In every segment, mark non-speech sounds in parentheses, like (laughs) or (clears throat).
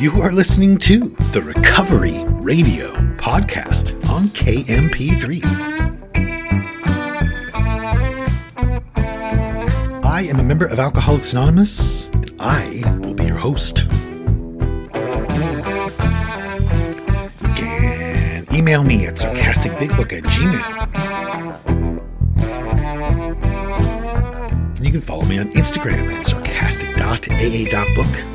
You are listening to the Recovery Radio podcast on KMP3. I am a member of Alcoholics Anonymous, and I will be your host. You can email me at sarcasticbigbook at gmail. And you can follow me on Instagram at sarcastic.aa.book.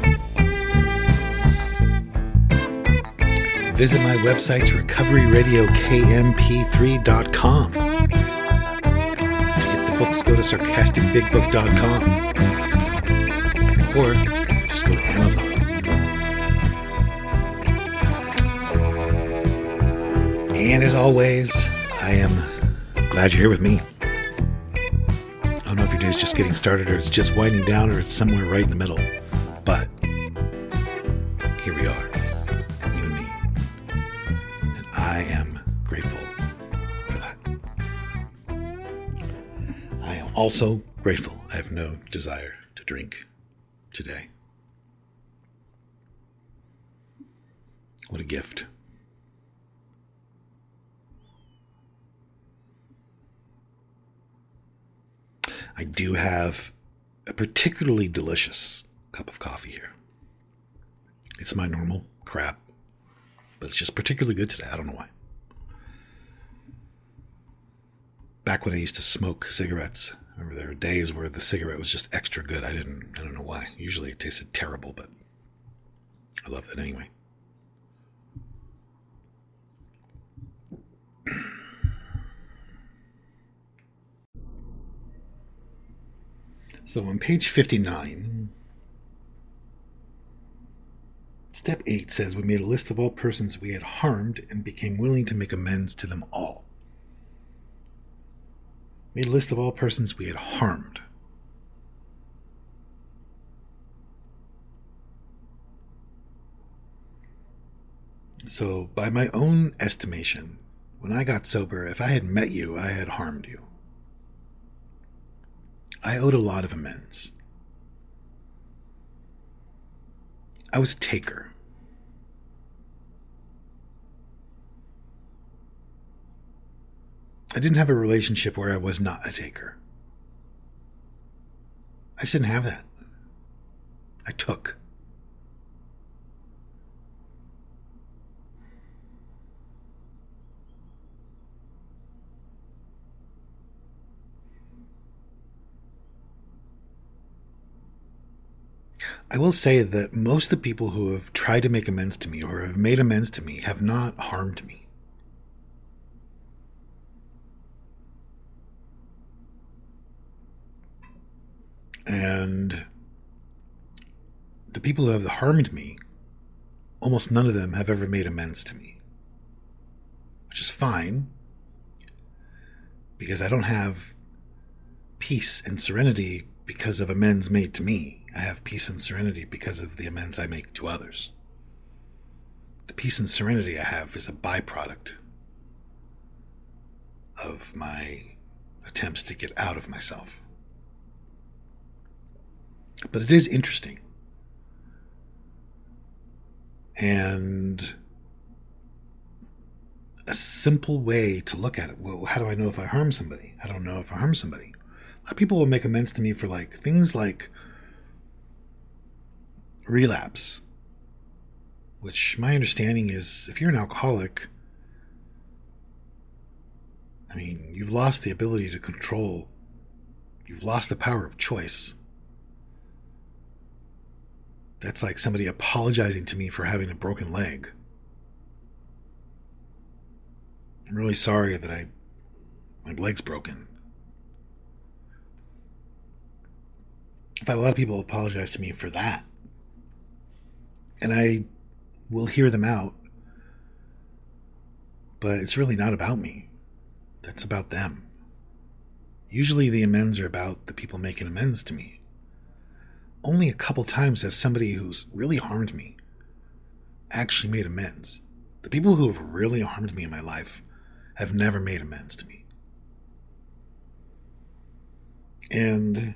Visit my websites recoveryradiokmp3.com. To get the books, go to sarcasticbigbook.com. Or just go to Amazon. And as always, I am glad you're here with me. I don't know if your day's just getting started or it's just winding down or it's somewhere right in the middle. But also grateful I have no desire to drink today. What a gift. I do have a particularly delicious cup of coffee here. It's my normal crap, but it's just particularly good today. I don't know why. Back when I used to smoke cigarettes, remember there were days where the cigarette was just extra good. I didn't, I don't know why. Usually it tasted terrible, but I love it anyway. (clears throat) So on page 59, step 8 says we made a list of all persons we had harmed and became willing to make amends to them all. Made a list of all persons we had harmed. So, by my own estimation, when I got sober, if I had met you, I had harmed you. I owed a lot of amends. I was a taker. I didn't have a relationship where I was not a taker. I just didn't have that. I took. I will say that most of the people who have tried to make amends to me or have made amends to me have not harmed me. And the people who have harmed me, almost none of them have ever made amends to me, which is fine because I don't have peace and serenity because of amends made to me. I have peace and serenity because of the amends I make to others. The peace and serenity I have is a byproduct of my attempts to get out of myself. But it is interesting. And a simple way to look at it well, how do I know if I harm somebody? I don't know if I harm somebody. A lot of people will make amends to me for like things like relapse, which my understanding is if you're an alcoholic, I mean, you've lost the ability to control, you've lost the power of choice. That's like somebody apologizing to me for having a broken leg. I'm really sorry that I my leg's broken. I've had a lot of people apologize to me for that. And I will hear them out. But it's really not about me. That's about them. Usually the amends are about the people making amends to me. Only a couple times has somebody who's really harmed me actually made amends. The people who have really harmed me in my life have never made amends to me. And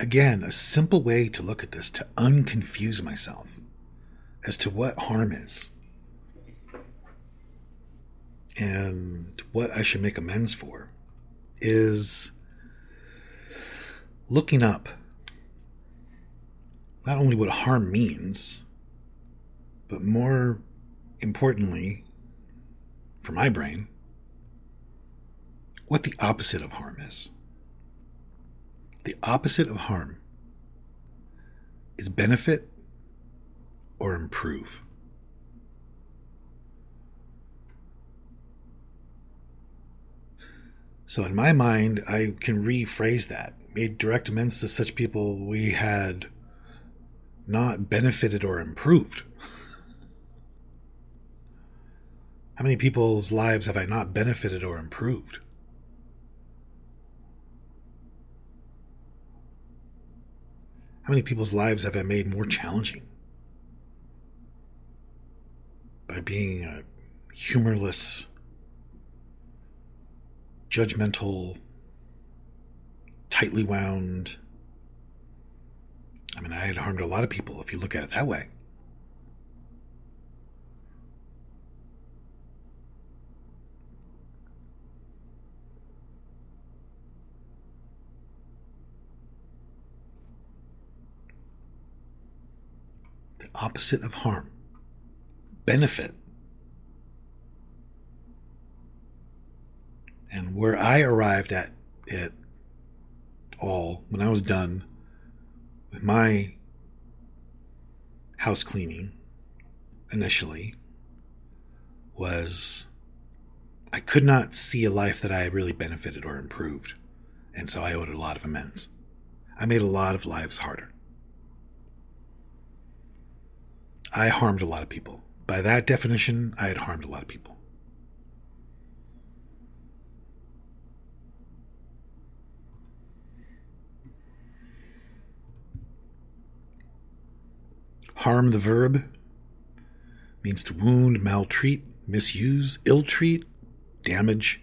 again, a simple way to look at this to unconfuse myself as to what harm is and what I should make amends for is looking up not only what harm means, but more importantly, for my brain, what the opposite of harm is. The opposite of harm is benefit or improve. So, in my mind, I can rephrase that. Made direct amends to such people we had not benefited or improved. How many people's lives have I not benefited or improved? How many people's lives have I made more challenging? By being a humorless, judgmental, tightly wound. I mean, I had harmed a lot of people if you look at it that way. The opposite of harm. Benefit. And where I arrived at it all, when I was done with my house cleaning initially, was I could not see a life that I really benefited or improved. And so I owed a lot of amends. I made a lot of lives harder. I harmed a lot of people. By that definition, I had harmed a lot of people. Harm the verb means to wound, maltreat, misuse, ill treat, damage,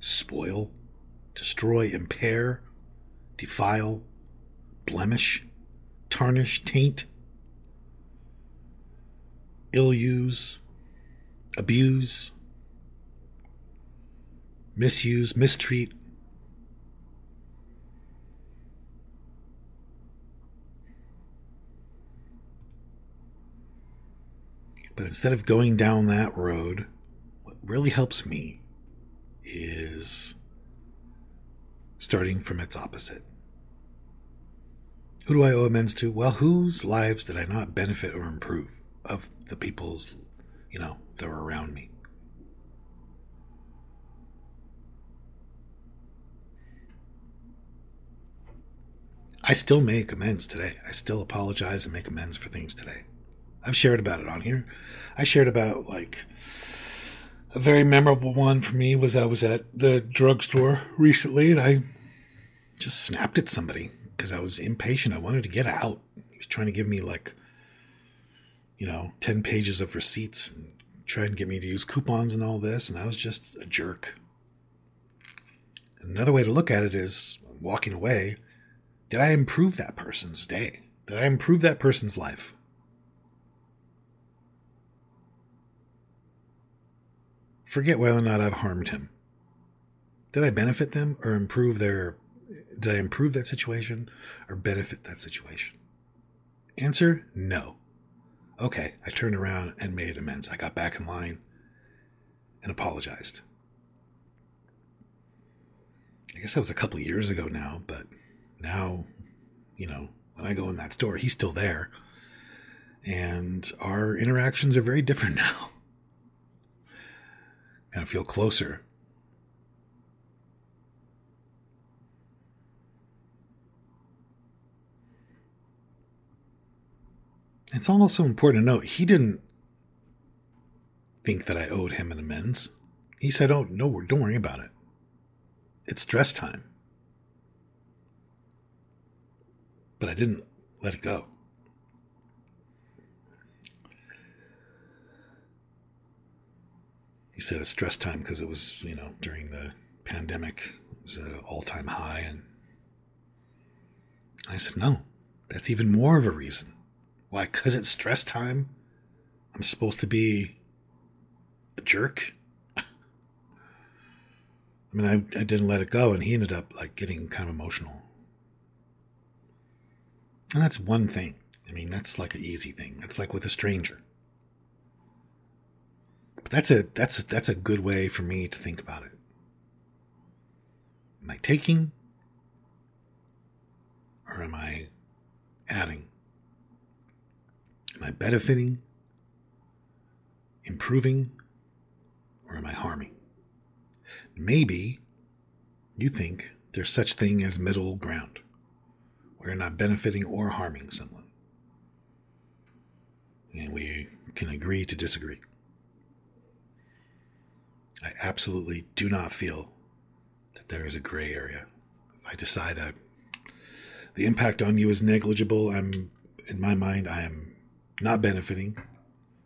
spoil, destroy, impair, defile, blemish, tarnish, taint, ill use, abuse, misuse, mistreat, But instead of going down that road, what really helps me is starting from its opposite. Who do I owe amends to? Well, whose lives did I not benefit or improve of the people's, you know, that were around me? I still make amends today. I still apologize and make amends for things today. I've shared about it on here. I shared about like a very memorable one for me was I was at the drugstore recently and I just snapped at somebody because I was impatient. I wanted to get out. He was trying to give me like, you know, 10 pages of receipts and trying to get me to use coupons and all this. And I was just a jerk. Another way to look at it is walking away. Did I improve that person's day? Did I improve that person's life? Forget whether or not I've harmed him. Did I benefit them or improve their did I improve that situation or benefit that situation? Answer no. Okay, I turned around and made amends. I got back in line and apologized. I guess that was a couple of years ago now, but now, you know, when I go in that store, he's still there. And our interactions are very different (laughs) now of feel closer. It's also important to note he didn't think that I owed him an amends. He said, "Oh no, don't worry about it. It's dress time." But I didn't let it go. He said it's stress time because it was, you know, during the pandemic. It was at an all time high. And I said, no, that's even more of a reason. Why? Because it's stress time? I'm supposed to be a jerk? (laughs) I mean, I, I didn't let it go, and he ended up like getting kind of emotional. And that's one thing. I mean, that's like an easy thing. That's like with a stranger. But that's a that's a, that's a good way for me to think about it. Am I taking or am I adding? Am I benefiting, improving, or am I harming? Maybe you think there's such thing as middle ground, where you're not benefiting or harming someone. And we can agree to disagree. I absolutely do not feel that there is a gray area. If I decide I, the impact on you is negligible, I'm in my mind I am not benefiting.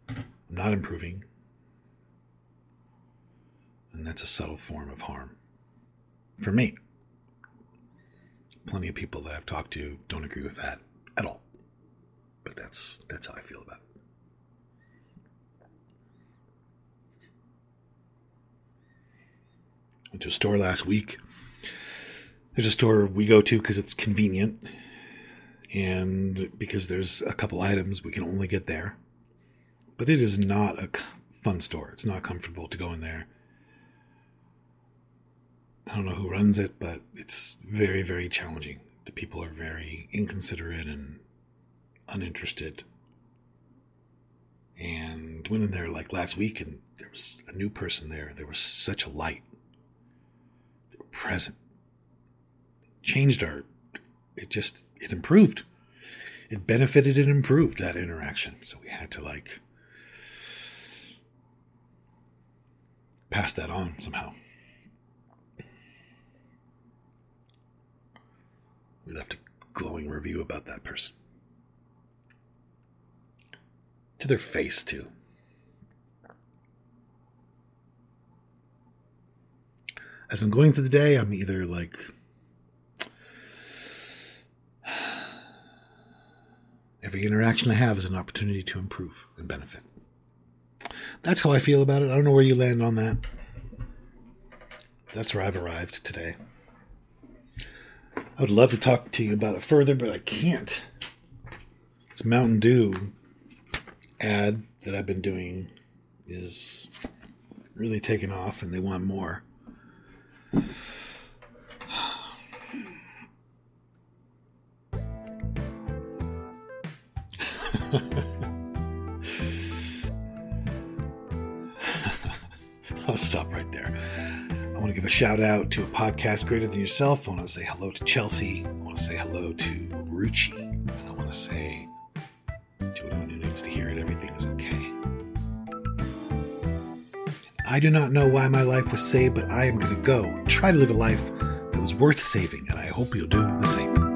I'm not improving. And that's a subtle form of harm. For me. Plenty of people that I've talked to don't agree with that at all. But that's that's how I feel about it. Went to a store last week. There's a store we go to because it's convenient and because there's a couple items we can only get there. But it is not a fun store. It's not comfortable to go in there. I don't know who runs it, but it's very, very challenging. The people are very inconsiderate and uninterested. And went in there like last week, and there was a new person there. There was such a light present. Changed our, it just, it improved. It benefited and improved that interaction. So we had to like pass that on somehow. We left a glowing review about that person. To their face, too. As I'm going through the day, I'm either like every interaction I have is an opportunity to improve and benefit. That's how I feel about it. I don't know where you land on that. That's where I've arrived today. I would love to talk to you about it further, but I can't. It's Mountain Dew ad that I've been doing is really taking off and they want more. (laughs) I'll stop right there. I want to give a shout out to a podcast greater than yourself. I want to say hello to Chelsea. I want to say hello to Ruchi. And I want to say to anyone who needs to hear it, everything is okay. I do not know why my life was saved, but I am going to go try to live a life that was worth saving, and I hope you'll do the same.